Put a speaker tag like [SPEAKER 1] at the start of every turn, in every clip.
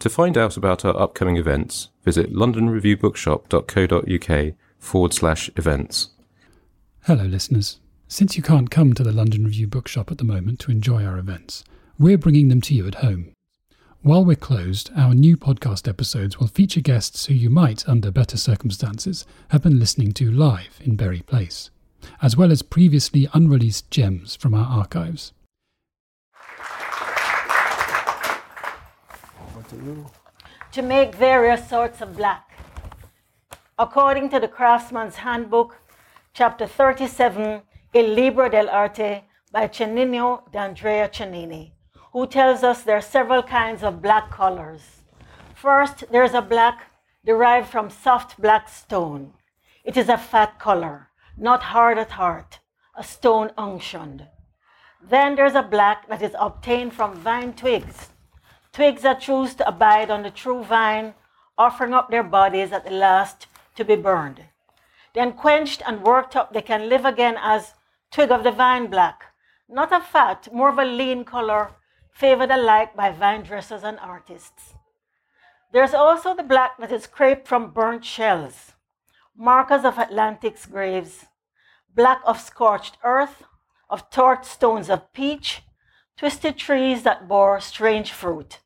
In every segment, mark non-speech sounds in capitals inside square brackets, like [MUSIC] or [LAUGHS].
[SPEAKER 1] To find out about our upcoming events, visit londonreviewbookshop.co.uk forward slash events.
[SPEAKER 2] Hello, listeners. Since you can't come to the London Review Bookshop at the moment to enjoy our events, we're bringing them to you at home. While we're closed, our new podcast episodes will feature guests who you might, under better circumstances, have been listening to live in Bury Place, as well as previously unreleased gems from our archives.
[SPEAKER 3] To make various sorts of black. According to the Craftsman's Handbook, chapter 37, Il Libro dell'Arte by Cennino d'Andrea Cennini who tells us there are several kinds of black colors. First, there's a black derived from soft black stone. It is a fat color, not hard at heart, a stone unctioned. Then there's a black that is obtained from vine twigs, twigs that choose to abide on the true vine, offering up their bodies at the last to be burned. Then quenched and worked up, they can live again as twig of the vine black, not a fat, more of a lean color, favored alike by vine dressers and artists. There's also the black that is scraped from burnt shells, markers of Atlantic's graves, black of scorched earth, of torched stones of peach, twisted trees that bore strange fruit.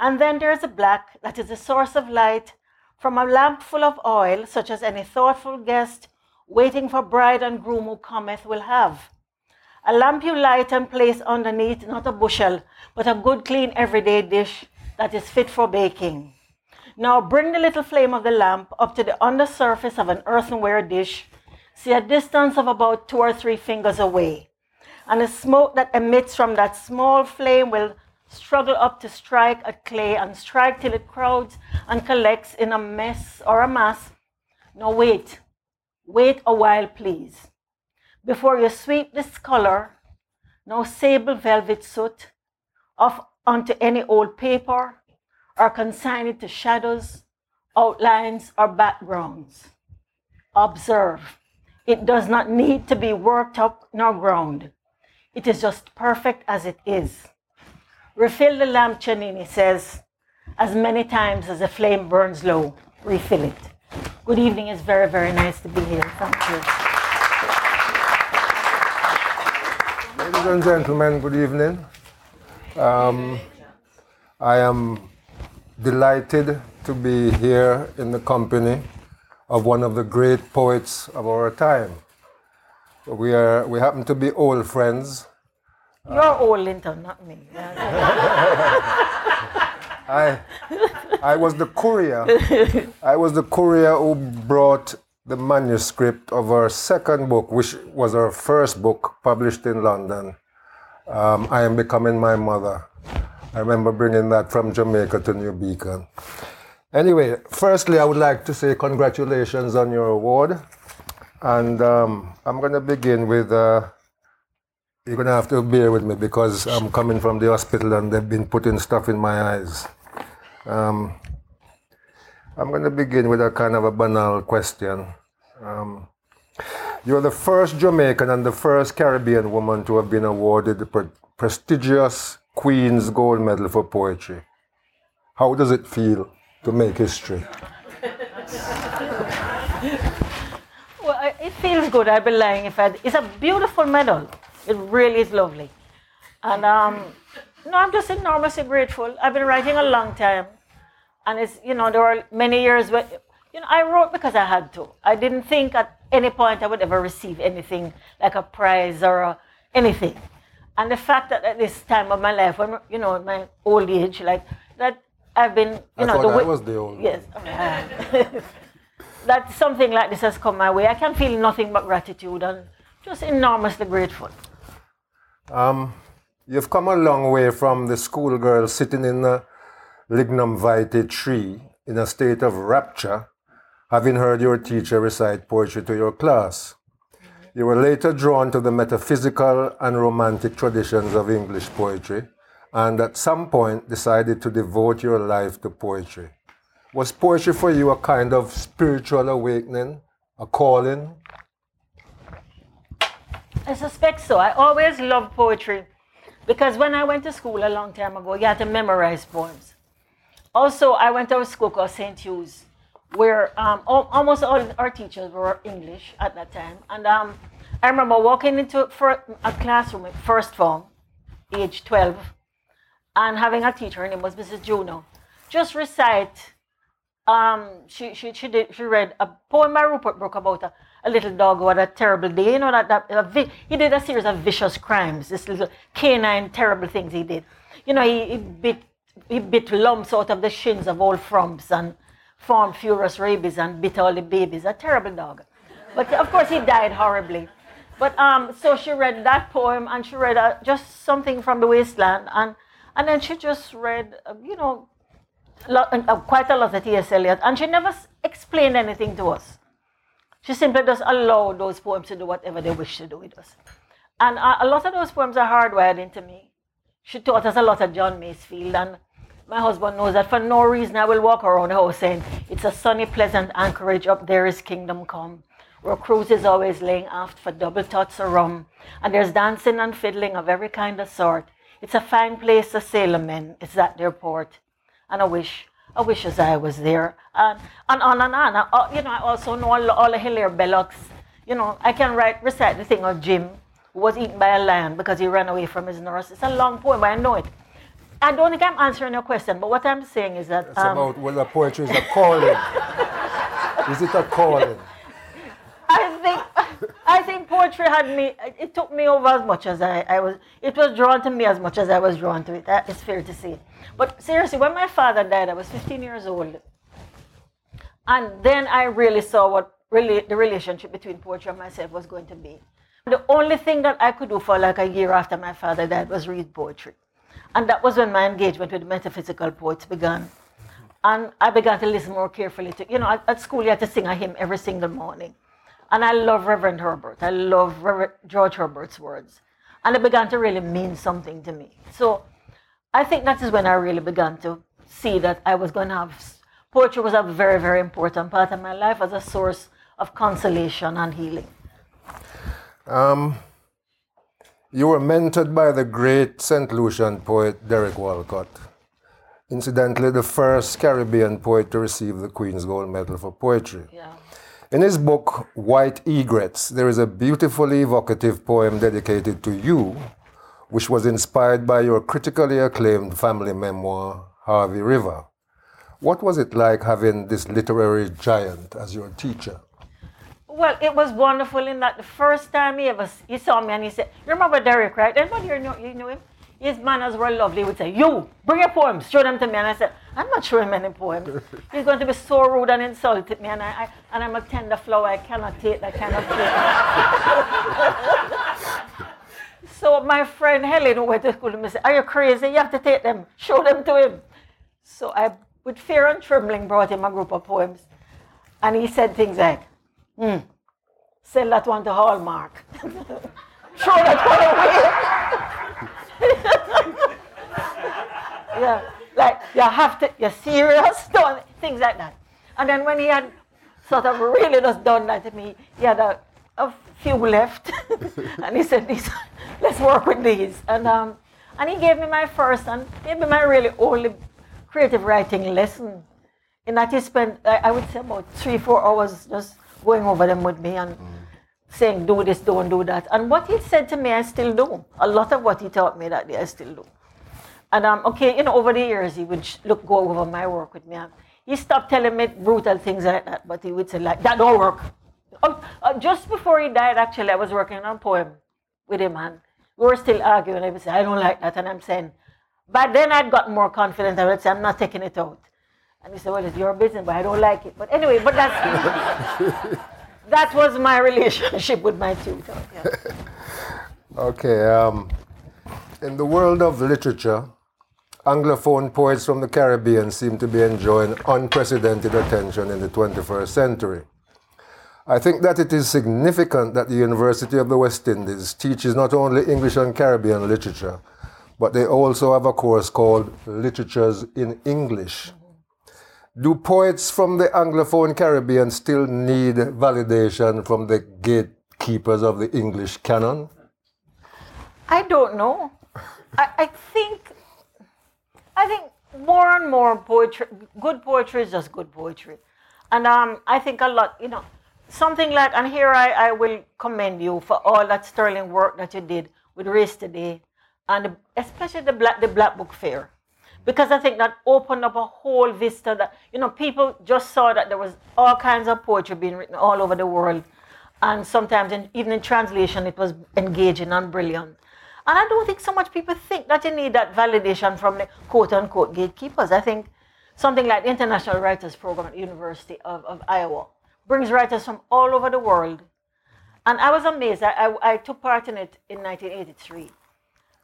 [SPEAKER 3] And then there's a black that is a source of light from a lamp full of oil, such as any thoughtful guest waiting for bride and groom who cometh will have. A lamp you light and place underneath, not a bushel, but a good, clean, everyday dish that is fit for baking. Now bring the little flame of the lamp up to the under surface of an earthenware dish, see a distance of about two or three fingers away. And the smoke that emits from that small flame will struggle up to strike at clay and strike till it crowds and collects in a mess or a mass. Now wait, wait a while, please. Before you sweep this color, no sable velvet soot, off onto any old paper or consign it to shadows, outlines, or backgrounds. Observe, it does not need to be worked up nor ground. It is just perfect as it is. Refill the lamp, Cennini says, as many times as the flame burns low. Refill it. Good evening. It's very, very nice to be here. Thank you.
[SPEAKER 4] Ladies and gentlemen, good evening. Um, I am delighted to be here in the company of one of the great poets of our time. We are we happen to be old friends.
[SPEAKER 3] You're old, Linton, not me. [LAUGHS]
[SPEAKER 4] I I was the courier. I was the courier who brought the manuscript of our second book, which was our first book published in London. Um, I am becoming my mother. I remember bringing that from Jamaica to New Beacon. Anyway, firstly, I would like to say congratulations on your award. And um, I'm going to begin with uh, you're going to have to bear with me because I'm coming from the hospital and they've been putting stuff in my eyes. Um, I'm going to begin with a kind of a banal question. Um, you're the first Jamaican and the first Caribbean woman to have been awarded the pre- prestigious Queen's Gold Medal for Poetry. How does it feel to make history? [LAUGHS]
[SPEAKER 3] well, it feels good. I'd be lying if I. It's a beautiful medal. It really is lovely. And um, no, I'm just enormously grateful. I've been writing a long time. And it's, you know, there were many years where, you know, I wrote because I had to. I didn't think at any point I would ever receive anything like a prize or a, anything. And the fact that at this time of my life, when, you know, my old age, like that I've been, you
[SPEAKER 4] I
[SPEAKER 3] know, the
[SPEAKER 4] I was the old
[SPEAKER 3] Yes. [LAUGHS] that something like this has come my way. I can feel nothing but gratitude and just enormously grateful.
[SPEAKER 4] Um, you've come a long way from the schoolgirl sitting in a lignum vitae tree in a state of rapture, having heard your teacher recite poetry to your class. You were later drawn to the metaphysical and romantic traditions of English poetry, and at some point decided to devote your life to poetry. Was poetry for you a kind of spiritual awakening, a calling?
[SPEAKER 3] I suspect so. I always loved poetry because when I went to school a long time ago, you had to memorize poems. Also, I went to a school called St. Hugh's, where um, al- almost all our teachers were English at that time. And um, I remember walking into a classroom at first form, age 12, and having a teacher, her name was Mrs. Juno, just recite. Um, she, she, she, did, she read a poem by Rupert Brooke about a, a little dog who had a terrible day. You know, that, that a he did a series of vicious crimes, this little canine terrible things he did. You know, he, he bit he bit lumps out of the shins of old frumps and formed furious rabies and bit all the babies. A terrible dog. But of course, he died horribly. But um, so she read that poem and she read uh, just something from the wasteland. And, and then she just read, uh, you know, uh, quite a lot of T.S. Eliot. And she never s- explained anything to us. She simply just allowed those poems to do whatever they wish to do with us. And uh, a lot of those poems are hardwired into me. She taught us a lot of John Masefield, and my husband knows that for no reason I will walk around the house saying, It's a sunny, pleasant anchorage, up there is kingdom come, where crews is always laying aft for double tots of rum, and there's dancing and fiddling of every kind of sort. It's a fine place to sailor men, it's at their port. And I wish, I wish as I was there. And, and on and on. I, uh, you know, I also know all, all the Hilaire Belloc's. You know, I can write, recite the thing of Jim, who was eaten by a lion because he ran away from his nurse. It's a long poem, but I know it. I don't think I'm answering your question, but what I'm saying is that
[SPEAKER 4] It's
[SPEAKER 3] um,
[SPEAKER 4] about whether poetry is a calling. [LAUGHS] is it a calling?
[SPEAKER 3] I think I think poetry had me. It took me over as much as I, I was. It was drawn to me as much as I was drawn to it. That is fair to say. But seriously, when my father died, I was 15 years old, and then I really saw what really the relationship between poetry and myself was going to be. The only thing that I could do for like a year after my father died was read poetry, and that was when my engagement with metaphysical poets began. And I began to listen more carefully to, you know, at, at school you had to sing a hymn every single morning. And I love Reverend Herbert. I love Reverend George Herbert's words. And it began to really mean something to me. So I think that is when I really began to see that I was going to have poetry was a very, very important part of my life as a source of consolation and healing.
[SPEAKER 4] Um, you were mentored by the great St. Lucian poet Derek Walcott. Incidentally, the first Caribbean poet to receive the Queen's Gold Medal for Poetry.
[SPEAKER 3] Yeah.
[SPEAKER 4] In his book, White Egrets, there is a beautifully evocative poem dedicated to you, which was inspired by your critically acclaimed family memoir, Harvey River. What was it like having this literary giant as your teacher?
[SPEAKER 3] Well, it was wonderful in that the first time he ever he saw me and he said, "You remember Derek, right?" Anybody here know you know him? His manners were lovely. He would say, "You bring your poems, show them to me." And I said, "I'm not showing him any poems. [LAUGHS] He's going to be so rude and insulted me, and I, I and I'm a tender flower. I cannot take that kind of thing." so my friend Helen, who went to school with me, said, "Are you crazy? You have to take them. Show them to him." So I, with fear and trembling, brought him a group of poems, and he said things like. Hmm. Sell that one to Hallmark. [LAUGHS] Throw that one away. [LAUGHS] [LAUGHS] yeah, like you have to, you're serious, [LAUGHS] don't, things like that. And then when he had sort of really just done that to me, he had a, a few left. [LAUGHS] and he said, these, let's work with these. And um, And he gave me my first and maybe my really only creative writing lesson. In that he spent, I, I would say, about three, four hours just going over them with me and saying, do this, don't do that. And what he said to me, I still do. A lot of what he taught me that day, I still do. And um, okay, you know, over the years, he would look go over my work with me. And he stopped telling me brutal things like that, but he would say like, that don't work. Oh, uh, just before he died, actually, I was working on a poem with him, and we were still arguing. I would say, I don't like that, and I'm saying, but then I'd gotten more confident. I would say, I'm not taking it out. And he said, well, it's your business, but I don't like it. But anyway, but that's [LAUGHS] [LAUGHS] that was my relationship with my tutor. Yeah. [LAUGHS]
[SPEAKER 4] Okay. Um, in the world of literature, Anglophone poets from the Caribbean seem to be enjoying unprecedented attention in the 21st century. I think that it is significant that the University of the West Indies teaches not only English and Caribbean literature, but they also have a course called Literatures in English. Do poets from the Anglophone Caribbean still need validation from the gatekeepers of the English canon?
[SPEAKER 3] I don't know. I, I think I think more and more poetry, good poetry is just good poetry, and um, I think a lot, you know, something like, and here I, I will commend you for all that sterling work that you did with Race Today, and especially the Black the Black Book Fair, because I think that opened up a whole vista that you know people just saw that there was all kinds of poetry being written all over the world, and sometimes in, even in translation it was engaging and brilliant. And I don't think so much people think that you need that validation from the quote unquote gatekeepers. I think something like the International Writers Program at the University of, of Iowa brings writers from all over the world. And I was amazed. I, I, I took part in it in 1983.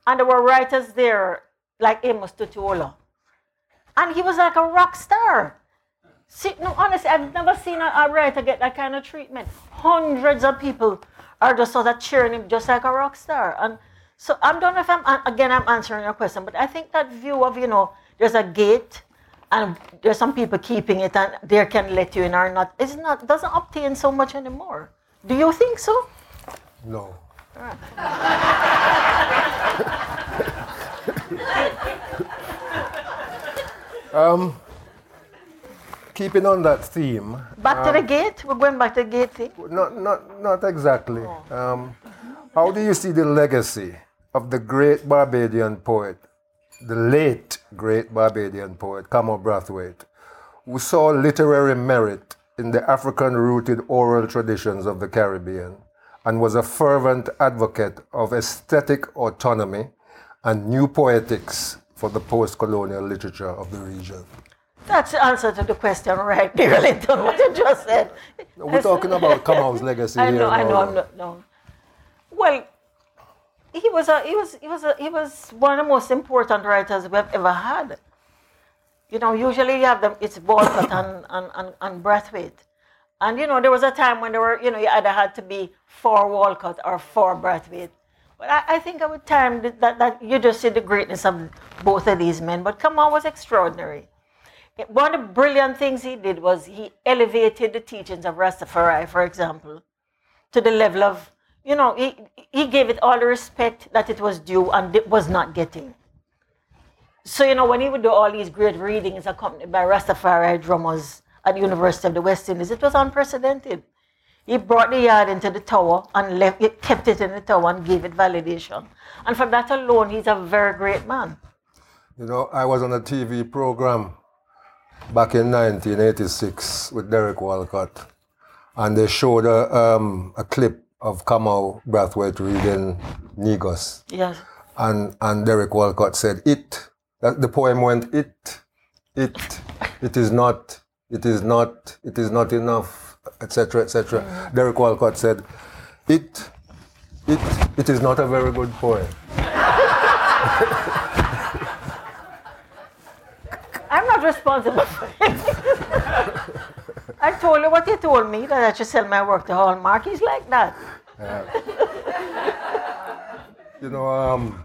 [SPEAKER 3] And there were writers there like Amos Tutuola. And he was like a rock star. See, no, honestly, I've never seen a, a writer get that kind of treatment. Hundreds of people are just sort of cheering him just like a rock star. And so I don't know if I'm again I'm answering your question, but I think that view of you know there's a gate and there's some people keeping it and they can let you in or not it's not doesn't obtain so much anymore. Do you think so?
[SPEAKER 4] No. [LAUGHS] um, keeping on that theme,
[SPEAKER 3] Back to the gate. We're going back to the gate
[SPEAKER 4] not, not, not exactly. Um, how do you see the legacy of the great Barbadian poet, the late great Barbadian poet, Kamau Brathwaite, who saw literary merit in the African rooted oral traditions of the Caribbean and was a fervent advocate of aesthetic autonomy and new poetics for the post colonial literature of the region?
[SPEAKER 3] That's the answer to the question right [LAUGHS] there, Linton, what you just said.
[SPEAKER 4] We're talking about Kamau's legacy [LAUGHS]
[SPEAKER 3] I
[SPEAKER 4] here.
[SPEAKER 3] know, I know, I'm not, no. Well, he was a, he was, he was a, he was one of the most important writers we've ever had. You know, usually you have them, it's Walcott and, [COUGHS] and, and, and Brathwaite. And, you know, there was a time when there were, you know, you either had to be for Walcott or for Brathwaite. But I, I think over time that, that, that you just see the greatness of both of these men. But Kamau was extraordinary. One of the brilliant things he did was he elevated the teachings of Rastafari, for example, to the level of, you know, he, he gave it all the respect that it was due and it was not getting. So, you know, when he would do all these great readings accompanied by Rastafari drummers at the University of the West Indies, it was unprecedented. He brought the yard into the tower and left it, kept it in the tower and gave it validation. And for that alone, he's a very great man.
[SPEAKER 4] You know, I was on a TV program back in 1986 with Derek Walcott, and they showed a, um, a clip of Kamau Brathwaite reading Negus.
[SPEAKER 3] Yes.
[SPEAKER 4] And, and Derek Walcott said, It, that the poem went, It, it, it is not, it is not, it is not enough, etc., etc. Derek Walcott said, It, it, it is not a very good poem.
[SPEAKER 3] I'm not responsible for it. I told you what he told me that I should sell my work to Hallmark. He's like that.
[SPEAKER 4] You know, um,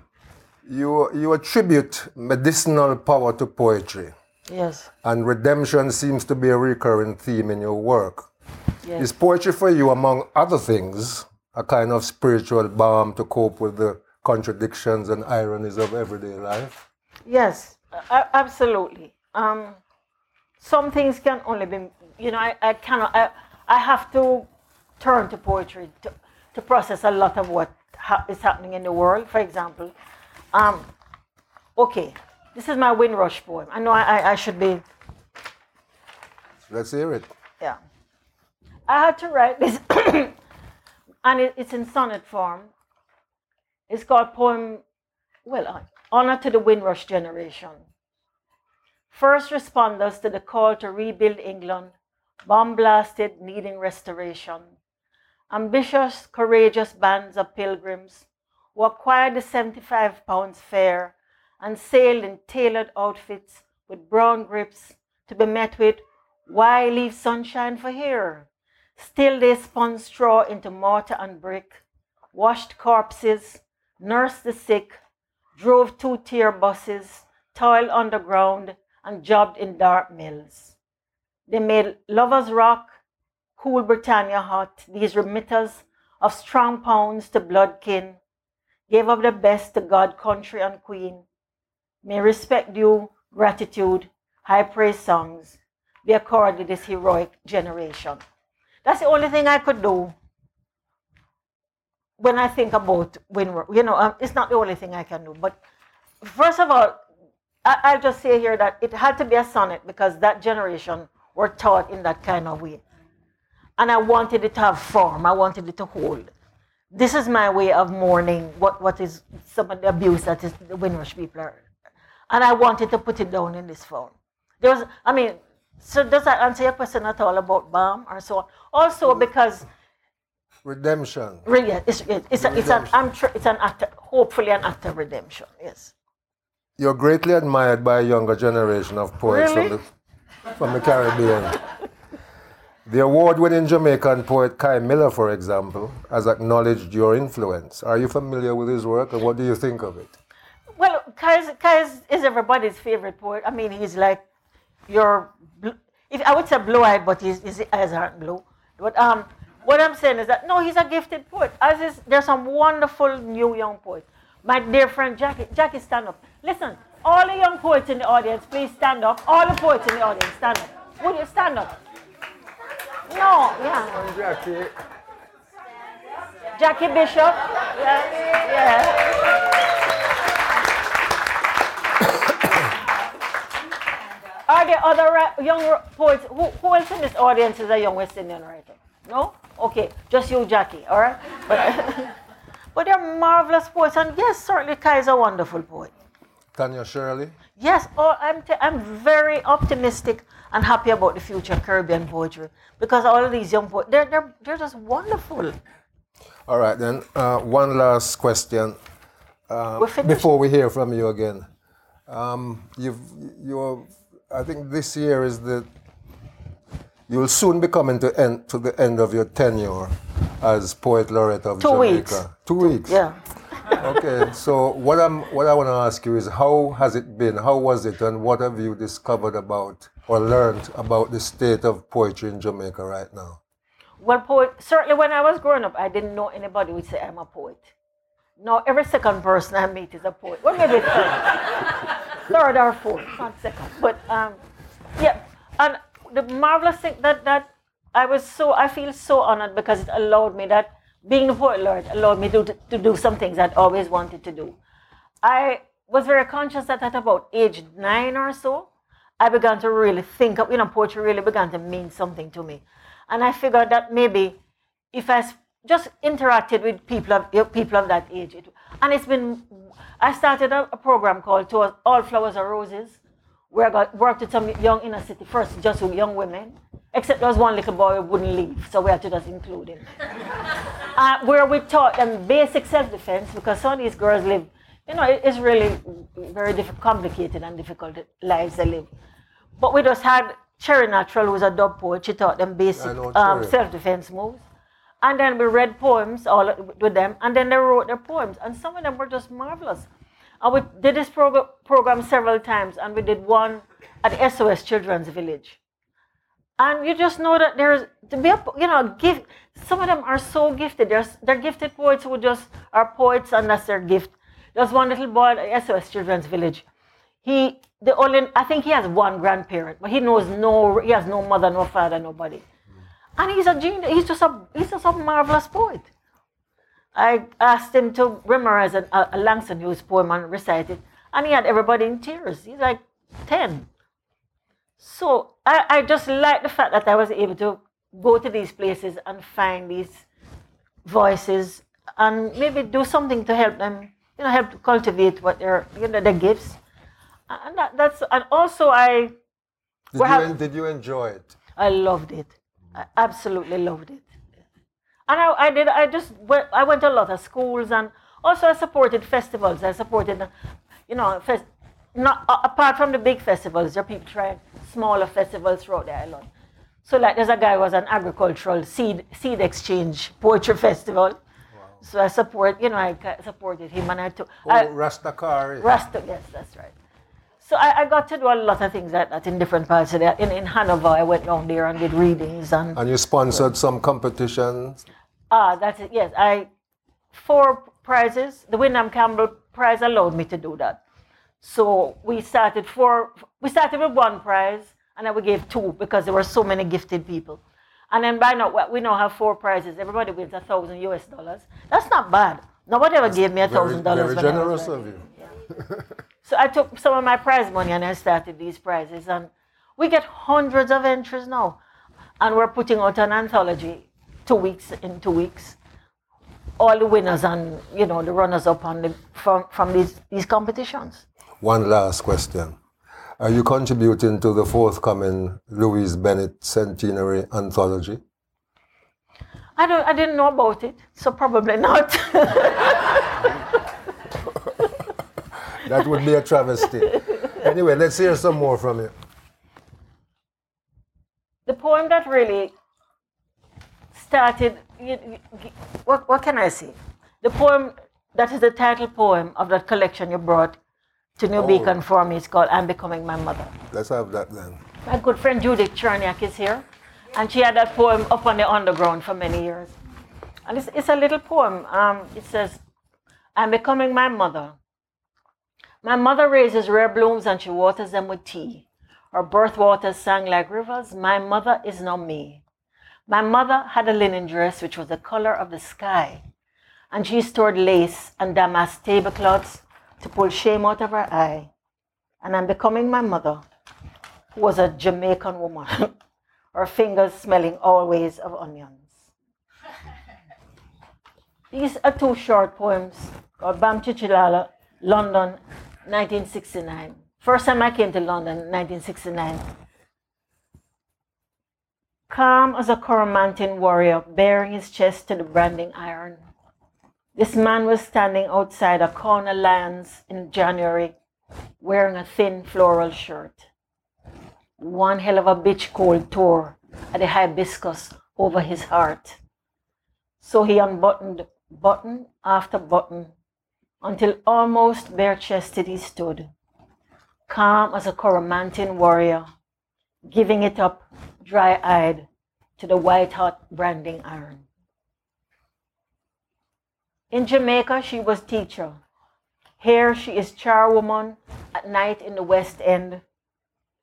[SPEAKER 4] you, you attribute medicinal power to poetry,
[SPEAKER 3] Yes.
[SPEAKER 4] and redemption seems to be a recurring theme in your work.
[SPEAKER 3] Yes.
[SPEAKER 4] Is poetry for you, among other things, a kind of spiritual balm to cope with the contradictions and ironies of everyday life?
[SPEAKER 3] Yes, absolutely. Um, some things can only be, you know, I, I cannot, I, I have to turn to poetry to, to process a lot of what ha- is happening in the world. For example, um, okay, this is my Windrush poem. I know I, I, I should be.
[SPEAKER 4] Let's hear it.
[SPEAKER 3] I had to write this, [COUGHS] and it, it's in sonnet form. It's called Poem, well, uh, Honor to the Windrush Generation. First responders to the call to rebuild England, bomb blasted, needing restoration. Ambitious, courageous bands of pilgrims who acquired the 75 pounds fare and sailed in tailored outfits with brown grips to be met with, Why leave sunshine for here? Still they spun straw into mortar and brick, washed corpses, nursed the sick, drove two tier buses, toiled underground, and jobbed in dark mills. They made Lovers Rock, cool Britannia hot, these remitters of strong pounds to bloodkin, gave up the best to God, country, and queen. May respect due, gratitude, high praise songs be accorded this heroic generation. That's the only thing I could do when I think about when you know, um, it's not the only thing I can do. But first of all, I, will just say here that it had to be a sonnet because that generation were taught in that kind of way. And I wanted it to have form, I wanted it to hold. This is my way of mourning what, what is some of the abuse that is the Windrush people are. And I wanted to put it down in this form. There was, I mean, so does that answer your question at all about BAM or so on? Also mm-hmm. because
[SPEAKER 4] redemption.
[SPEAKER 3] Really, it's, it's, a, it's an it's an act, hopefully an act of redemption. Yes.
[SPEAKER 4] You're greatly admired by a younger generation of poets
[SPEAKER 3] really?
[SPEAKER 4] from the from the Caribbean. the award-winning Jamaican poet Kei Miller, for example, has acknowledged your influence. Are you familiar with his work, and what do you think of it?
[SPEAKER 3] Well, is, is everybody's favorite poet. I mean, he's like your if I would say blue-eyed, but his, his eyes aren't blue. But um, what I'm saying is that no, he's a gifted poet. As is, there's some wonderful new young poets. My dear friend Jackie, Jackie, stand up. Listen, all the young poets in the audience, please stand up. All the poets in the audience, stand up. Would you stand up? No, yeah.
[SPEAKER 4] Jackie.
[SPEAKER 3] Jackie Bishop. Yeah, yeah. Are there other young poets? Who, who else in this audience is a young West Indian writer? No? Okay, just you, Jackie, all right? But, [LAUGHS] but they're marvelous poets, and yes, certainly Kei is a wonderful poet.
[SPEAKER 4] Tanya Shirley?
[SPEAKER 3] Yes, oh, I'm, t- I'm very optimistic and happy about the future of Caribbean poetry because all of these young poets, they're, they're, they're just wonderful.
[SPEAKER 4] All right, then, uh, one last question uh, before we hear from you again. Um, you've, you're I think this year is the you'll soon be coming to end to the end of your tenure as poet laureate of
[SPEAKER 3] Two
[SPEAKER 4] Jamaica.
[SPEAKER 3] Weeks.
[SPEAKER 4] Two weeks.
[SPEAKER 3] Yeah.
[SPEAKER 4] okay. So what I'm what I want to ask you is how has it been? How was it, and what have you discovered about or learned about the state of poetry in Jamaica right now?
[SPEAKER 3] Well, poet certainly when I was growing up, I didn't know anybody would say I'm a poet. Now every second person I meet is a poet. What maybe third, third or fourth, not second. But um, yeah, and the marvelous thing that that I was so I feel so honored because it allowed me that being a poet laureate allowed me to, to do some things I'd always wanted to do. I was very conscious that at about age nine or so, I began to really think of, you know, poetry really began to mean something to me. And I figured that maybe if I just interacted with people of people of that age. It, and it's been, I started a, a, program called to All Flowers Are Roses, where I got, worked with some young inner city, first just with young women, except there was one little boy who wouldn't leave, so we had to just include him. [LAUGHS] uh, where we taught them basic self-defense, because some of these girls live, you know, it's really very diff- complicated and difficult lives they live. But we just had Cherry Natural, who's a dub poet, she taught them basic um, self-defense moves. And then we read poems all with them, and then they wrote their poems, and some of them were just marvelous. And we did this prog- program several times, and we did one at SOS Children's Village. and you just know that there's to be a you know gift. Some of them are so gifted. They're they're gifted poets who just are poets, and that's their gift. There's one little boy at SOS Children's Village. He the only I think he has one grandparent, but he knows no he has no mother, no father, nobody. And he's a genius. He's just a he's just a marvelous poet. I asked him to memorize a, a Langston Hughes poem and recite it, and he had everybody in tears. He's like ten. So I, I just like the fact that I was able to go to these places and find these voices and maybe do something to help them, you know, help cultivate what their you know their gifts. And that, that's and also I
[SPEAKER 4] Did you, en- did you enjoy it?
[SPEAKER 3] I loved it. I absolutely loved it. And I, I did. I just went, I went to a lot of schools and also I supported festivals. I supported, you know, fest, not apart from the big festivals. There are people trying smaller festivals throughout the island. So like there's a guy who was an agricultural seed seed exchange poetry festival. Wow. So I support, you know, I supported him and I took.
[SPEAKER 4] Oh, I, Rastafari.
[SPEAKER 3] Rasta, yes, that's right. So I, I, got to do a lot of things like that in different parts of the, in, in Hanover, I went down there and did readings and.
[SPEAKER 4] And you sponsored some competitions.
[SPEAKER 3] Ah, that's it. Yes, I four prizes. The Windham Campbell Prize allowed me to do that. So we started four. We started with one prize, and then we gave two because there were so many gifted people. And then by now we now have four prizes. Everybody wins a thousand US dollars. That's not bad. Nobody ever gave me a thousand dollars.
[SPEAKER 4] Very generous of you.
[SPEAKER 3] Yeah. [LAUGHS] so I took some of my prize money and I started these prizes, and we get hundreds of entries now, and we're putting out an anthology two weeks in two weeks. All the winners and you know the runners up on the from from these these competitions.
[SPEAKER 4] One last question. Are you contributing to the forthcoming Louise Bennett Centenary Anthology?
[SPEAKER 3] I don't. I didn't know about it, so probably not. [LAUGHS]
[SPEAKER 4] that would be a travesty. [LAUGHS] Anyway, let's hear some more from you.
[SPEAKER 3] The poem that really started. What, what can I say? The poem that is the title poem of that collection you brought to New oh. Beacon for me. It's called I'm Becoming My Mother.
[SPEAKER 4] Let's have that then.
[SPEAKER 3] My good friend Judith Chernaik is here, and she had that poem up on the underground for many years. And it's, it's a little poem. Um, it says, I'm becoming my mother. My mother raises rare blooms and she waters them with tea. Her birth waters sang like rivers. My mother is now me. My mother had a linen dress which was the color of the sky, and she stored lace and damask tablecloths to pull shame out of her eye. And I'm becoming my mother, who was a Jamaican woman, [LAUGHS] her fingers smelling always of onions. These are two short poems called Bam Chichilala, London, 1969. First time I came to London, 1969. Calm as a Coromantine warrior, bearing his chest to the branding iron. This man was standing outside a corner lands in January wearing a thin floral shirt. One hell of a bitch cold tore at the hibiscus over his heart. So he unbuttoned button after button until almost bare chested he stood, calm as a Coromantine warrior, giving it up dry eyed to the white hot branding iron. In Jamaica, she was teacher. Here, she is charwoman at night in the West End.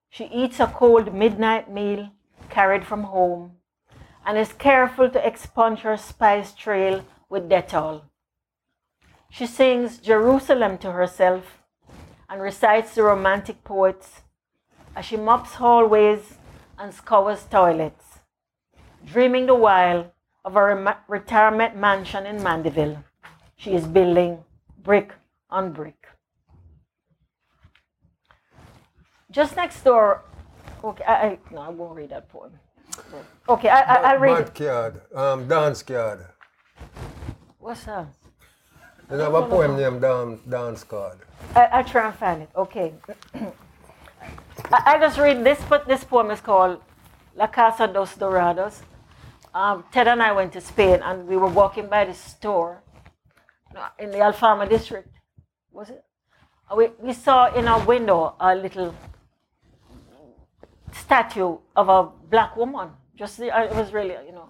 [SPEAKER 3] She eats a cold midnight meal carried from home and is careful to expunge her spice trail with Dettol. She sings Jerusalem to herself and recites the romantic poets as she mops hallways and scours toilets, dreaming the while of a retirement mansion in Mandeville she is building brick on brick. Just next door, okay, I, I no, I won't read that poem. Okay, I, I, I'll read it.
[SPEAKER 4] Yard, um, dance card.
[SPEAKER 3] What's that?
[SPEAKER 4] There's a poem named dance, dance card.
[SPEAKER 3] I, I try and find it. Okay. I, just read this, but this poem is called La Casa dos Dorados. Um, Ted and I went to Spain and we were walking by the store in the Alfama district, was it? We, we saw in our window a little statue of a black woman. Just the, uh, it was really, you know,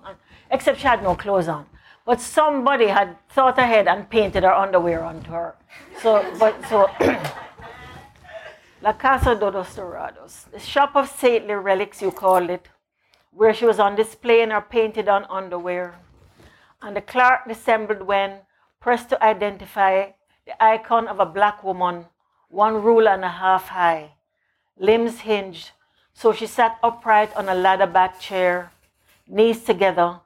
[SPEAKER 3] except she had no clothes on. But somebody had thought ahead and painted her underwear onto her. So, but so. [COUGHS] La Casa de los Dorados, the shop of saintly relics, you called it, where she was on display in her painted on underwear. And the clerk dissembled when pressed to identify the icon of a black woman, one rule and a half high, limbs hinged, so she sat upright on a ladder back chair, knees together,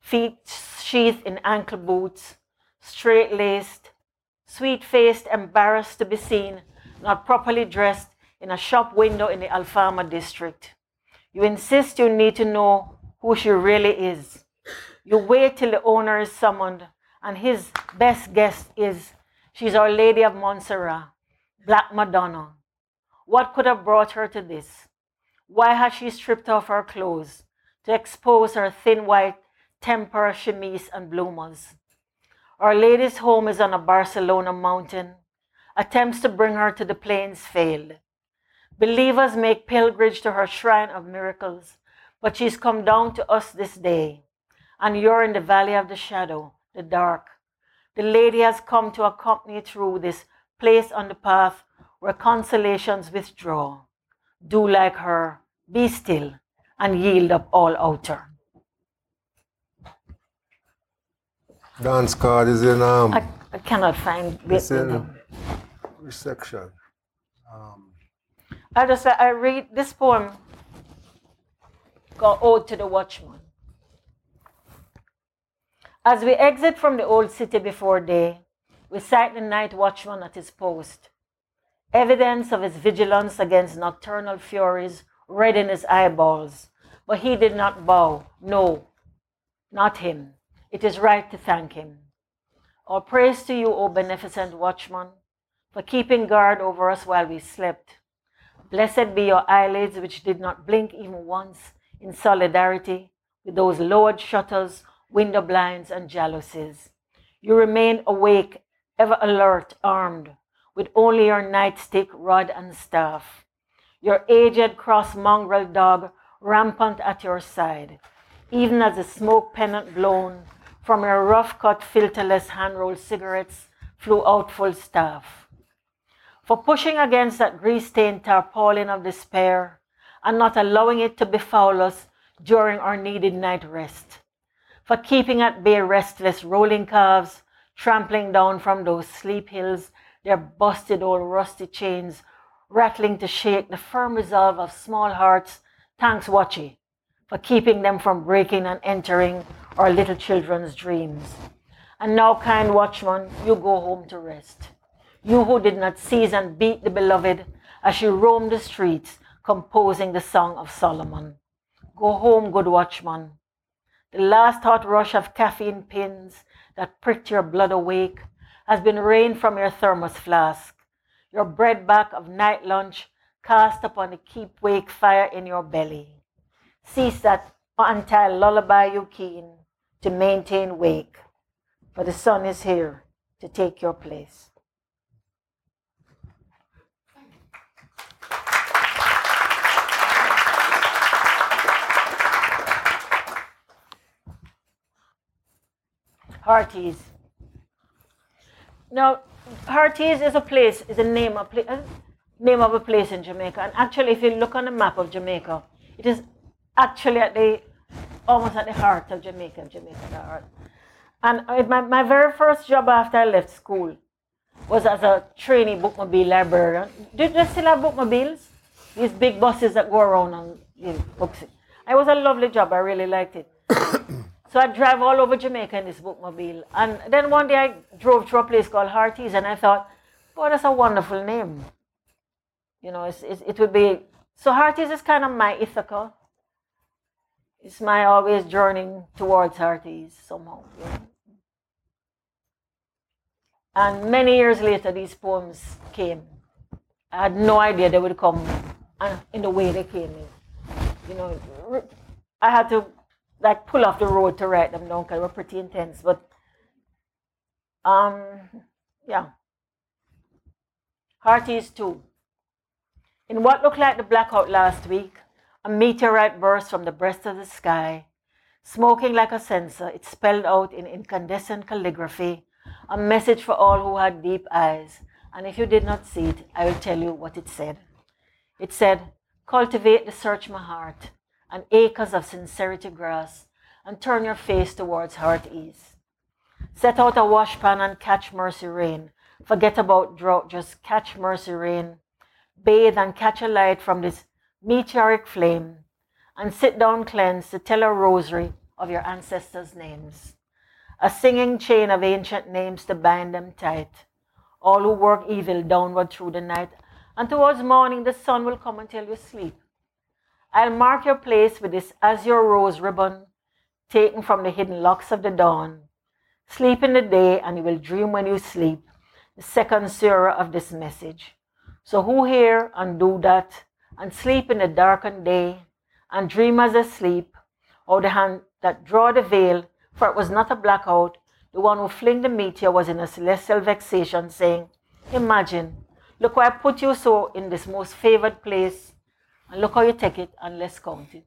[SPEAKER 3] feet sheathed in ankle boots, straight laced, sweet faced, embarrassed to be seen not properly dressed in a shop window in the Alfama district. You insist you need to know who she really is. You wait till the owner is summoned, and his best guess is she's Our Lady of Montserrat, Black Madonna. What could have brought her to this? Why has she stripped off her clothes to expose her thin white temper, chemise, and bloomers? Our Lady's home is on a Barcelona mountain attempts to bring her to the plains failed. Believers make pilgrimage to her shrine of miracles, but she's come down to us this day, and you're in the valley of the shadow, the dark. The lady has come to accompany through this place on the path where consolations withdraw. Do like her, be still, and yield up all outer.
[SPEAKER 4] Dance card is in um.
[SPEAKER 3] I, I cannot find.
[SPEAKER 4] It's in, which section? Um,
[SPEAKER 3] I just I read this poem called Ode to the Watchman. As we exit from the old city before day, we sight the night watchman at his post. Evidence of his vigilance against nocturnal furies red in his eyeballs, but he did not bow. No, not him. It is right to thank him. All praise to you, O beneficent watchman for keeping guard over us while we slept. Blessed be your eyelids, which did not blink even once, in solidarity with those lowered shutters, window blinds, and jalousies. You remained awake, ever alert, armed, with only your nightstick, rod, and staff. Your aged cross mongrel dog rampant at your side, even as the smoke pennant blown from your rough cut, filterless hand rolled cigarettes flew out full staff for pushing against that grease stained tarpaulin of despair and not allowing it to befoul us during our needed night rest, for keeping at bay restless rolling calves, trampling down from those sleep hills, their busted old rusty chains rattling to shake the firm resolve of small hearts. Thanks, Watchy, for keeping them from breaking and entering our little children's dreams. And now, kind watchman, you go home to rest you who did not seize and beat the beloved as she roamed the streets, composing the Song of Solomon. Go home, good watchman. The last hot rush of caffeine pins that pricked your blood awake has been rained from your thermos flask. Your bread back of night lunch cast upon the keep wake fire in your belly. Cease that anti lullaby you keen to maintain wake, for the sun is here to take your place. Heartease. Now, Heartease is a place, is a name, a name of a place in Jamaica. And actually, if you look on the map of Jamaica, it is actually at the almost at the heart of Jamaica, Jamaica, the heart. And my, my very first job after I left school was as a trainee bookmobile librarian. Do they still have bookmobiles? These big buses that go around and you know, books. It It was a lovely job. I really liked it. [COUGHS] So I drive all over Jamaica in this bookmobile. And then one day I drove to a place called Heartease and I thought, boy, that's a wonderful name. You know, it's, it's, it would be. So Heartease is kind of my Ithaca. It's my always journeying towards Heartease somehow. And many years later, these poems came. I had no idea they would come in the way they came in. You know, I had to like pull off the road to write them down because they were pretty intense. But um, yeah. Heartease too. In what looked like the blackout last week, A meteorite burst from the breast of the sky. Smoking like a censer, it spelled out in incandescent calligraphy a message for all who had deep eyes. And if you did not see it, I will tell you what it said. It said, Cultivate the search my heart and acres of sincerity grass, and turn your face towards heart ease. Set out a washpan and catch mercy rain. Forget about drought, just catch mercy rain. Bathe and catch a light from this meteoric flame, and sit down cleansed to tell a rosary of your ancestors' names. A singing chain of ancient names to bind them tight. All who work evil downward through the night, and towards morning the sun will come until you sleep. I'll mark your place with this azure rose ribbon taken from the hidden locks of the dawn. Sleep in the day, and you will dream when you sleep, the second surah of this message. So who hear and do that, and sleep in the darkened day, and dream as they sleep, or the hand that draw the veil, for it was not a blackout, the one who fling the meteor was in a celestial vexation, saying, Imagine, look where I put you so in this most favored place, and look how you take it and let's count it.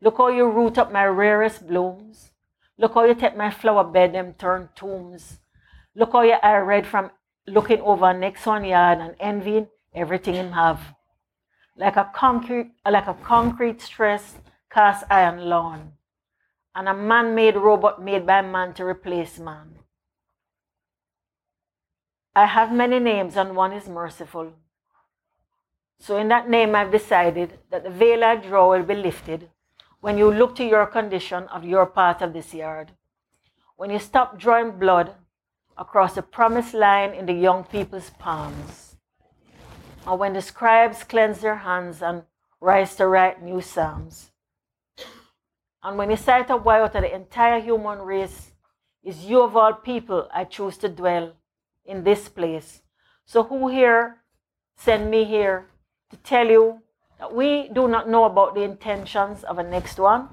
[SPEAKER 3] Look how you root up my rarest blooms. Look how you take my flower bed and turn tombs. Look how your eye red from looking over next one yard and envying everything him have. Like a concrete, like a concrete stress cast iron lawn, and a man-made robot made by man to replace man. I have many names and one is merciful. So in that name I've decided that the veil I draw will be lifted when you look to your condition of your part of this yard, when you stop drawing blood across the promised line in the young people's palms, or when the scribes cleanse their hands and rise to write new psalms, and when you sight a way out of the entire human race, is you of all people I choose to dwell in this place. So who here send me here to tell you that we do not know about the intentions of a next one,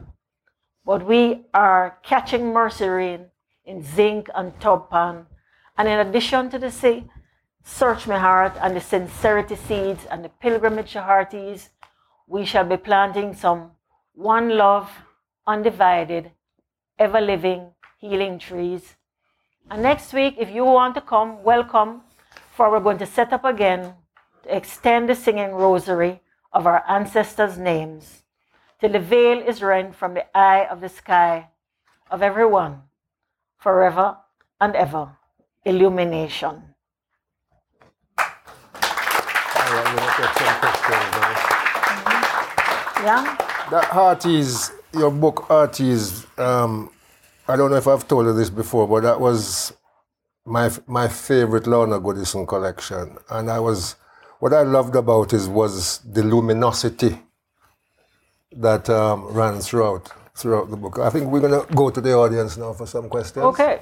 [SPEAKER 3] but we are catching mercy rain in zinc and tub pan. And in addition to the sea, search my heart and the sincerity seeds and the pilgrimage heartease, we shall be planting some one love, undivided, ever living, healing trees. And next week, if you want to come, welcome, for we're going to set up again to extend the singing rosary of our ancestors' names, till the veil is rent from the eye of the sky of everyone, forever and ever. Illumination. Yeah?
[SPEAKER 4] That Heartease, your book Heartease, um, I don't know if I've told you this before, but that was my my favorite Lorna Goodison collection. And I was what I loved about it was the luminosity that um, ran throughout throughout the book. I think we're going to go to the audience now for some questions.
[SPEAKER 3] Okay.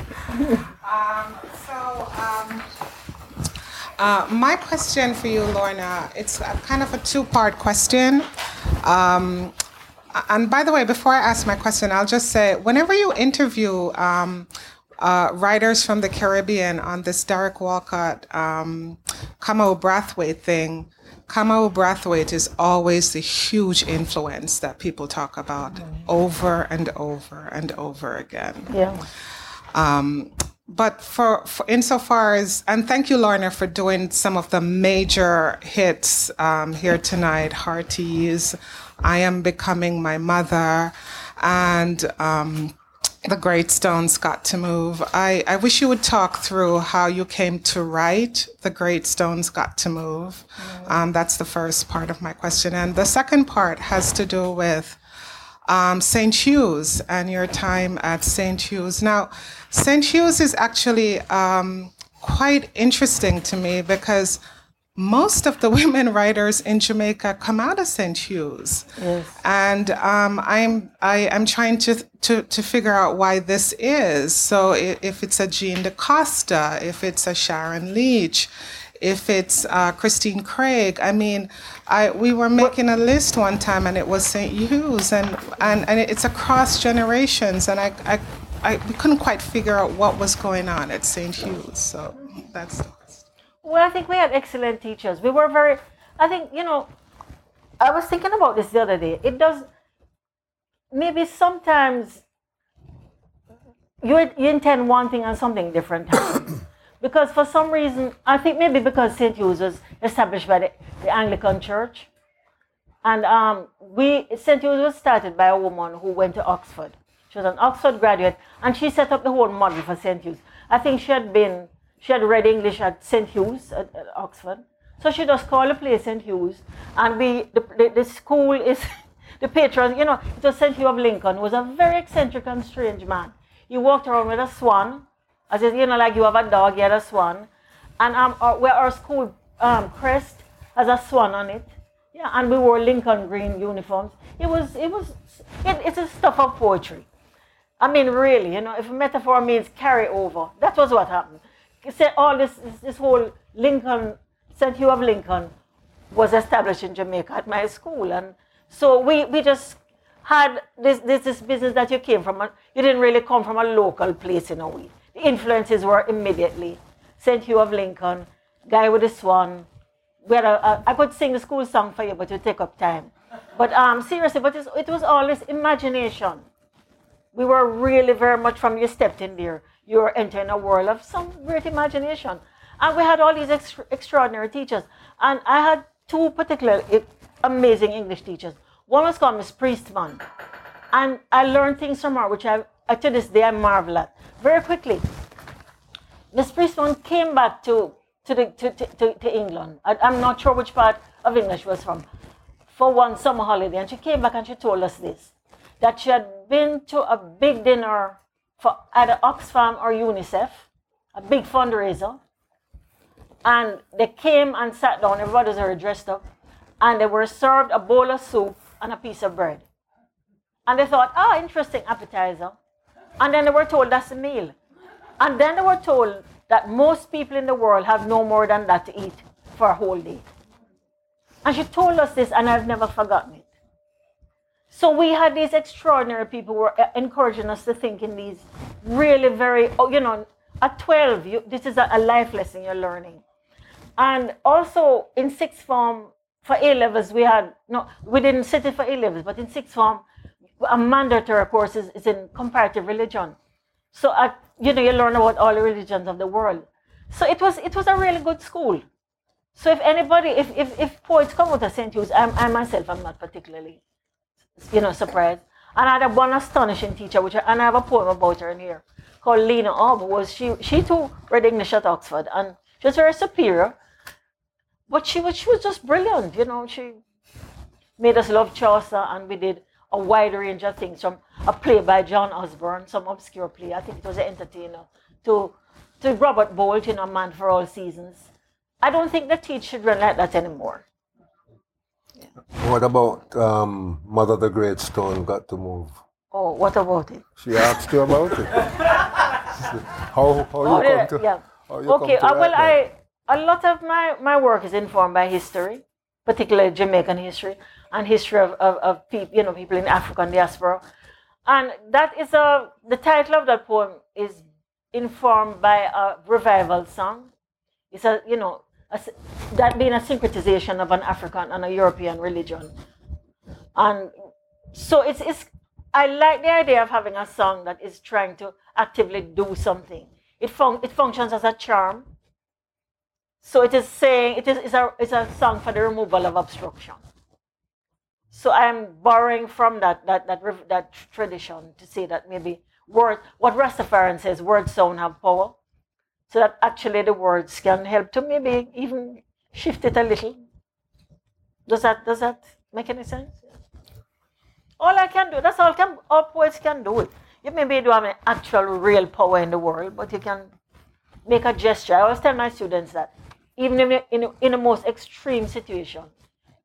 [SPEAKER 5] Um, so, um, uh, my question for you, Lorna, it's kind of a two-part question. Um, and by the way, before I ask my question, I'll just say, whenever you interview um, uh, writers from the Caribbean on this Derek Walcott, um, Kamau Brathwaite thing, Kamau Brathwaite is always the huge influence that people talk about over and over and over again.
[SPEAKER 3] Yeah.
[SPEAKER 5] Um, but for, for insofar as, and thank you, Lorna, for doing some of the major hits um, here tonight. Heartease, I am becoming my mother, and um, the Great Stones got to move. I, I wish you would talk through how you came to write The Great Stones Got to Move. Um, that's the first part of my question. And the second part has to do with um, St. Hugh's and your time at St. Hugh's. Now, St. Hugh's is actually um, quite interesting to me because most of the [LAUGHS] women writers in Jamaica come out of St. Hugh's. yes. and um, I'm I, am trying to, to to figure out why this is. So if it's a Jean D'Costa, if it's a Sharon Leach, if it's uh, Christine Craig, I mean, I we were making a list one time, and it was St. Hugh's, and and and it's across generations, and I I, I we couldn't quite figure out what was going on at St. Hugh's. So that's.
[SPEAKER 3] Well, I think we had excellent teachers. We were very, I think, you know, I was thinking about this the other day. It does, maybe sometimes you, you intend one thing and something different happens. Because for some reason, I think maybe because St. Hugh's was established by the, the Anglican Church. And um, we, St. Hugh's was started by a woman who went to Oxford. She was an Oxford graduate, and she set up the whole model for St. Hugh's. I think she had been she had read English at St. Hugh's at, at Oxford. So she just called the place St. Hugh's. And we, the, the, the school is, [LAUGHS] the patron, you know, it was St. Hugh of Lincoln, was a very eccentric and strange man. He walked around with a swan, as if, you know, like you have a dog, you had a swan. And um, our, where our school um, crest has a swan on it. Yeah, and we wore Lincoln green uniforms. It was, it was, it, it's a stuff of poetry. I mean, really, you know, if a metaphor means carry over, that was what happened say all this, this, this whole Lincoln, St. Hugh of Lincoln was established in Jamaica at my school. And so we, we just had this, this, this business that you came from. You didn't really come from a local place in a way. The influences were immediately St. Hugh of Lincoln, Guy with the Swan. We I could sing the school song for you, but it would take up time. But um, seriously, but it was all this imagination. We were really very much from you stepped in there You were entering a world of some great imagination. And we had all these ex- extraordinary teachers. And I had two particular amazing English teachers. One was called Miss Priestman. And I learned things from her, which I, Uh, to this day I marvel at. Very quickly, Miss Priestman came back to, to, the, to, to, to England. I, I'm not sure which part of England she was from, for one summer holiday. And she came back and she told us this that she had been to a big dinner for either Oxfam or UNICEF, a big fundraiser. And they came and sat down, everybody was already dressed up, and they were served a bowl of soup and a piece of bread. And they thought, oh, interesting appetizer. And then they were told that's a meal. And then they were told that most people in the world have no more than that to eat for a whole day. And she told us this, and I've never forgotten it. So we had these extraordinary people who were uh, encouraging us to think in these really very, oh, you know, at 12, you, this is a, a life lesson you're learning. And also in sixth form, for A levels, we had, no, we didn't sit it for A levels, but in sixth form, a mandatory course is, is in comparative religion. So, you know, you learn about all the religions of the world. So it was, it was a really good school. So if anybody, if, if, if poets come out of St. Hugh's, I, I myself, I'm not particularly you know, surprised. And I had one astonishing teacher, which I, and I have a poem about her in here, called Lena Obb, was she she too read English at Oxford and she was very superior. But she was she was just brilliant, you know, she made us love Chaucer and we did a wide range of things from a play by John Osborne, some obscure play, I think it was an entertainer, to to Robert Bolt, in A Man for All Seasons. I don't think the teach should run like that anymore.
[SPEAKER 4] What about um, Mother the Great Stone got to move?
[SPEAKER 3] Oh, what about it?
[SPEAKER 4] She asked you about it. [LAUGHS] how how
[SPEAKER 3] oh,
[SPEAKER 4] you come to
[SPEAKER 3] yeah. okay, uh, well, I a lot of my, my work is informed by history, particularly Jamaican history and history of, of, of people, you know, people in African diaspora. And that is a the title of that poem is informed by a revival song. It's a you know a, that being a syncretization of an African and a European religion. And so it's, it's, I like the idea of having a song that is trying to actively do something it, fun- it functions as a charm. So it is saying, it is it's a, it's a song for the removal of obstruction. So I'm borrowing from that, that, that, that tradition to say that maybe word, what Rastafarian says, words sound have power. So that actually the words can help to maybe even shift it a little. Does that, does that make any sense? All I can do, that's all, can, all poets can do. It. You maybe don't have an actual real power in the world, but you can make a gesture. I always tell my students that even in, in, in the most extreme situation,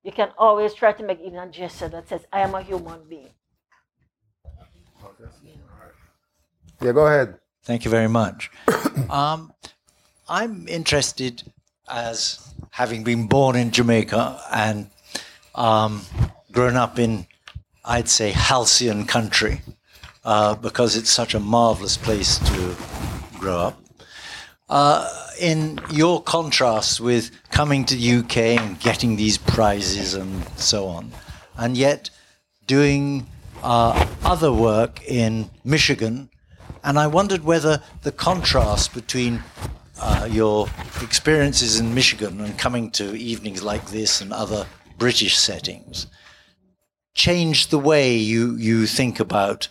[SPEAKER 3] you can always try to make even a gesture that says, I am a human being.
[SPEAKER 4] Yeah, go ahead.
[SPEAKER 6] Thank you very much. [COUGHS] um, I'm interested as having been born in Jamaica and um, grown up in, I'd say, halcyon country, uh, because it's such a marvelous place to grow up. Uh, in your contrast with coming to the UK and getting these prizes and so on, and yet doing uh, other work in Michigan, and I wondered whether the contrast between uh, your experiences in Michigan and coming to evenings like this and other British settings changed the way you, you think about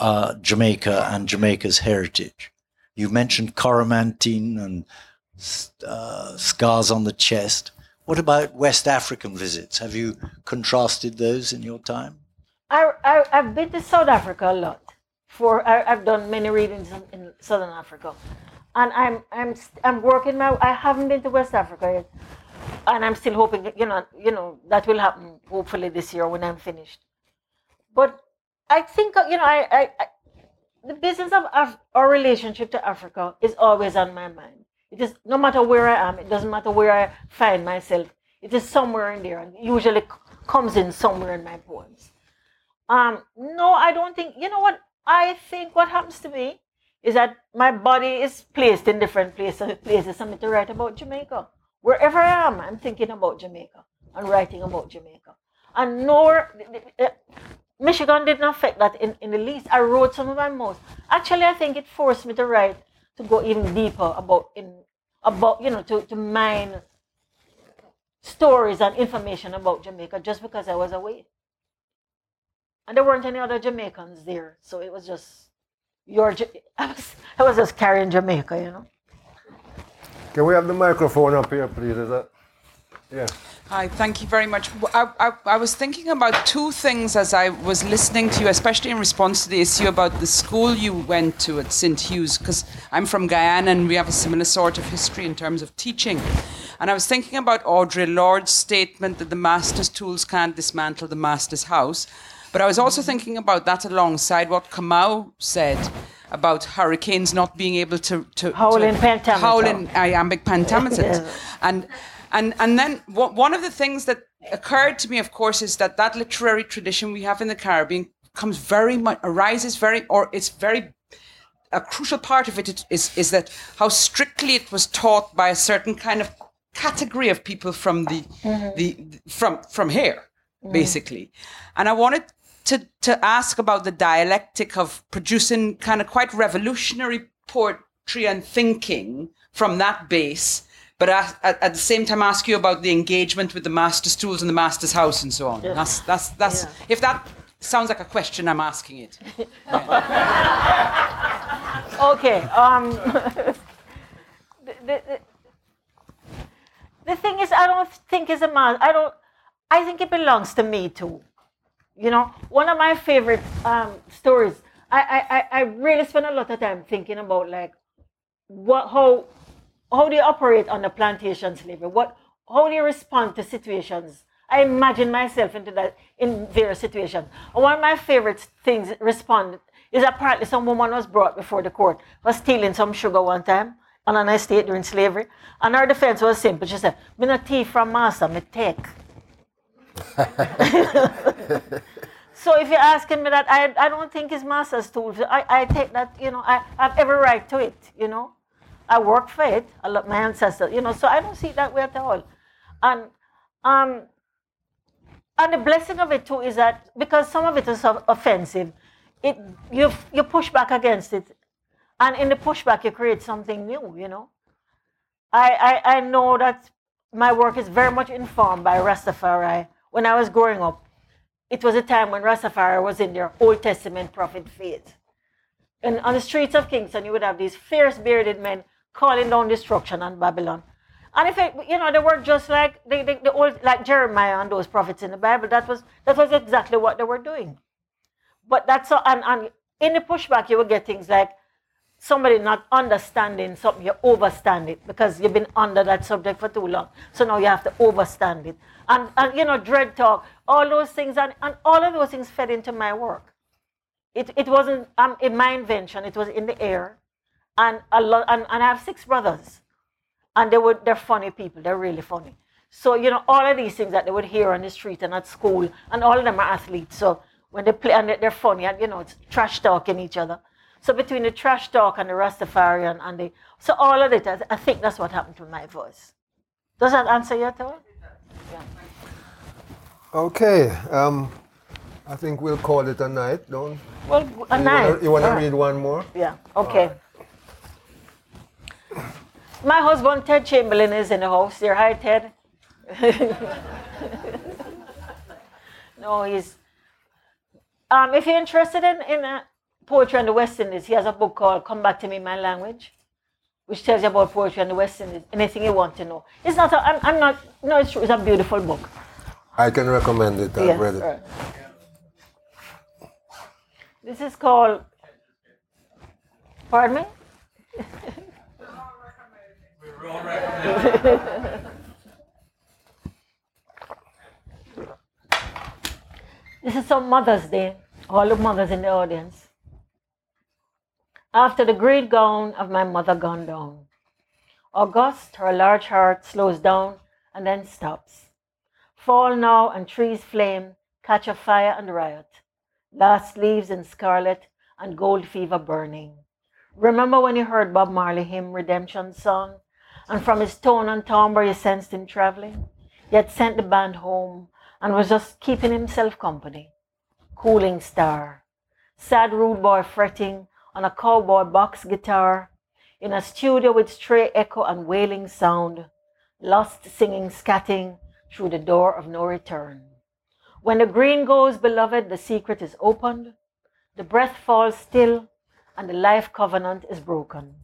[SPEAKER 6] uh, Jamaica and Jamaica's heritage. You mentioned Coromantine and uh, scars on the chest. What about West African visits? Have you contrasted those in your time?
[SPEAKER 3] I, have been to South Africa a lot. For I, have done many readings in, Southern Africa, and I'm I'm I'm working my. I haven't been to West Africa yet, and I'm still hoping you know you know that will happen hopefully this year when I'm finished. But I think you know I, I the business of Af- our relationship to Africa is always on my mind. It is no matter where I am, it doesn't matter where I find myself. It is somewhere in there, and usually comes in somewhere in my poems. Um, no, I don't think. You know what? I think what happens to me is that my body is placed in different places. Places me to write about Jamaica. Wherever I am, I'm thinking about Jamaica and writing about Jamaica. And nor Michigan didn't affect that in, in the least. I wrote some of my most. Actually, I think it forced me to write to go even deeper about in about you know to, to mine stories and information about Jamaica just because I was away. And there weren't any other Jamaicans there, so it was just your. [LAUGHS] I was I was just carrying Jamaica, you know.
[SPEAKER 4] Can we have the microphone up here, please? Is that? Yeah.
[SPEAKER 7] Hi, thank you very much. I, I, I, was thinking about two things as I was listening to you, especially in response to the issue about the school you went to at St. Hugh's, because I'm from Guyana and we have a similar sort of history in terms of teaching. And I was thinking about Audre Lorde's statement that the master's tools can't dismantle the master's house. But I was also thinking about that alongside what Kamau said about hurricanes not being able to, to
[SPEAKER 3] howl in pentameter.
[SPEAKER 7] Howl in iambic pentameter. [LAUGHS] and and and then one of the things that occurred to me, of course, is that that literary tradition we have in the Caribbean comes very much arises very or it's very a crucial part of it is is that how strictly it was taught by a certain kind of category of people from the mm-hmm. the from from here mm. basically and i wanted to to ask about the dialectic of producing kind of quite revolutionary poetry and thinking from that base but at, at, the same time ask you about the engagement with the master's tools and the master's house and so on. Yeah. That's that's that's yeah. if that sounds like a question, I'm asking it. [LAUGHS]
[SPEAKER 3] okay. Um, [LAUGHS] the, the, the, thing is, I don't think it's a man. I don't. I think it belongs to me too. You know, one of my favorite um, stories. I, I I really spend a lot of time thinking about like what how how do you operate on the plantation slavery? What, how do you respond to situations? I imagine myself into that in various situations. one of my favorite things respond is apparently some woman was brought before the court was stealing some sugar one time on an estate during slavery, and her defense was simple. She said, "Me not thief from master, me take." [LAUGHS] so if you're asking me that, I, I don't think it's master's tool. I, I take that, you know, I, I have every right to it, you know. I work for it. I love my ancestors, you know, so I don't see it that way at all. And um, and the blessing of it too is that because some of it is offensive, it you you push back against it, And in the pushback, you create something new, you know. I, I, I know that my work is very much informed by Rastafari. When I was growing up, it was a time when Rastafari was in their Old Testament prophet phase. And on the streets of Kingston, you would have these fierce bearded men calling down destruction on Babylon. And if it, you know, they were just like the, the, the old, like Jeremiah and those prophets in the Bible. That was that was exactly what they were doing. But that's and, and in the pushback, you will get things like somebody not understanding something, you overstand it because you've been under that subject for too long. So now you have to overstand it. And, and you know, dread talk, all those things, and, and all of those things fed into my work. It, it wasn't um, in my invention, it was in the air. And, a lot, and, and I have six brothers. And they were, they're funny people, they're really funny. So, you know, all of these things that they would hear on the street and at school, and all of them are athletes. So when they play, and they're funny, and, you know, it's trash talking each other. So between the trash talk and the Rastafarian and the, so all of it, I, I think that's what happened to my voice. Does that answer your thought? Yeah.
[SPEAKER 4] Okay. Um, I think we'll call it a night, don't
[SPEAKER 3] Well, a
[SPEAKER 4] you
[SPEAKER 3] night.
[SPEAKER 4] Wanna, you want to
[SPEAKER 3] All right.
[SPEAKER 4] read one more?
[SPEAKER 3] Yeah, okay. My husband, Ted Chamberlin, is in the house. There, hi, Ted. [LAUGHS] no, he's. Um, if you're interested in, in uh, poetry and the West Indies, he has a book called Come Back to Me, My Language, which tells you about poetry and the West Indies, anything you want to know. It's not, a, I'm, I'm not, no, it's it's a beautiful book.
[SPEAKER 4] I can recommend it. I've
[SPEAKER 3] Yes,
[SPEAKER 4] read it.
[SPEAKER 3] right. This is called. Pardon me? [LAUGHS] [LAUGHS] this is on Mother's Day. All the mothers in the audience. After the great gown of my mother gone down, August, her large heart slows down and then stops. Fall now and trees flame, catch a fire and riot. Last leaves in scarlet and gold fever burning. Remember when you heard Bob Marley hymn Redemption song, and from his tone and timbre you sensed him traveling? Yet sent the band home and was just keeping himself company. Cooling star, sad rude boy fretting on a cowboy box guitar, in a studio with stray echo and wailing sound, lost singing scatting through the door of no return. When the green goes, beloved, the secret is opened, the breath falls still, and the life covenant is broken.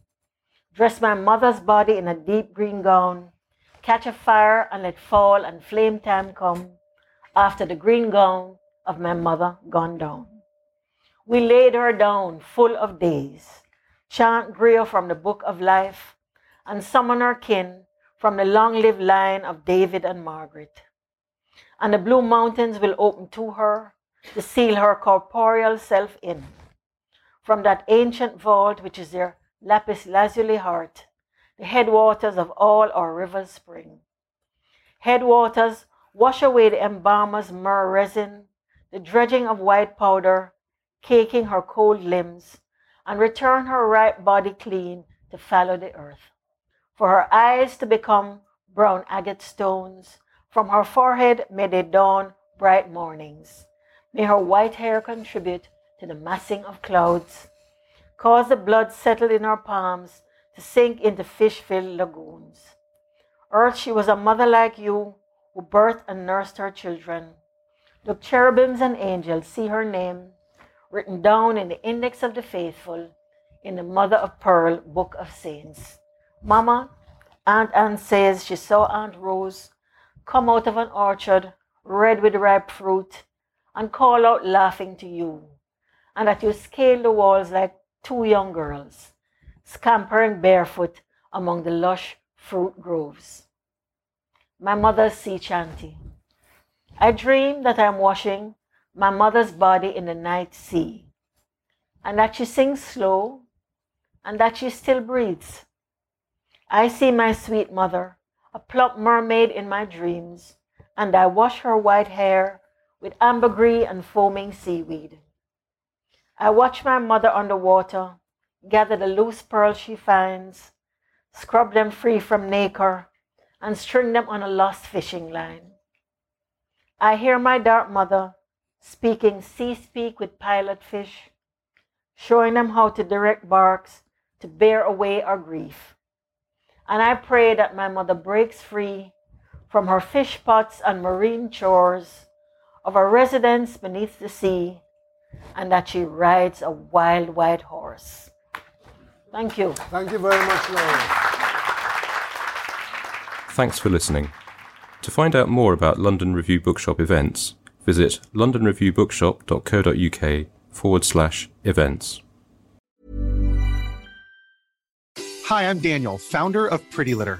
[SPEAKER 3] Dress my mother's body in a deep green gown, catch a fire and let fall and flame time come, after the green gown of my mother gone down. We laid her down full of days, chant Griot from the book of life, and summon her kin from the long lived line of David and Margaret. And the blue mountains will open to her to seal her corporeal self in. From that ancient vault which is their lapis lazuli heart, the headwaters of all our rivers spring. Headwaters wash away the embalmer's myrrh resin, the dredging of white powder, caking her cold limbs, and return her ripe body clean to fallow the earth. For her eyes to become brown agate stones, from her forehead may they dawn bright mornings. May her white hair contribute to the massing of clouds, cause the blood settled in her palms to sink into fish filled lagoons. Earth, she was a mother like you who birthed and nursed her children. Look, cherubims and angels see her name written down in the index of the faithful in the mother of pearl book of saints. Mama, Aunt Anne says she saw Aunt Rose come out of an orchard red with ripe fruit and call out laughing to you, and that you scaled the walls like two young girls, scampering barefoot among the lush fruit groves. My mother's sea chanty. I dream that I'm washing my mother's body in the night sea, and that she sings slow, and that she still breathes. I see my sweet mother, a plump mermaid in my dreams, and I wash her white hair with ambergris and foaming seaweed. I watch my mother underwater, gather the loose pearls she finds, scrub them free from nacre, and string them on a lost fishing line. I hear my dark mother speaking sea speak with pilot fish, showing them how to direct barks to bear away our grief. And I pray that my mother breaks free from her fish pots and marine chores of a residence beneath the sea, and that she rides a wild white horse. Thank you.
[SPEAKER 4] Thank you very much, Laura.
[SPEAKER 1] Thanks for listening. To find out more about London Review Bookshop events, visit londonreviewbookshop.co.uk forward slash events.
[SPEAKER 8] Hi, I'm Daniel, founder of Pretty Litter.